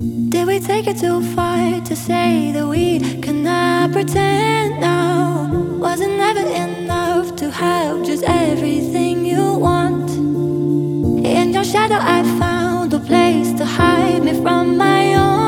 Did we take it too far to say that we cannot pretend now? Wasn't ever enough to have just everything you want? In your shadow, I found a place to hide me from my own.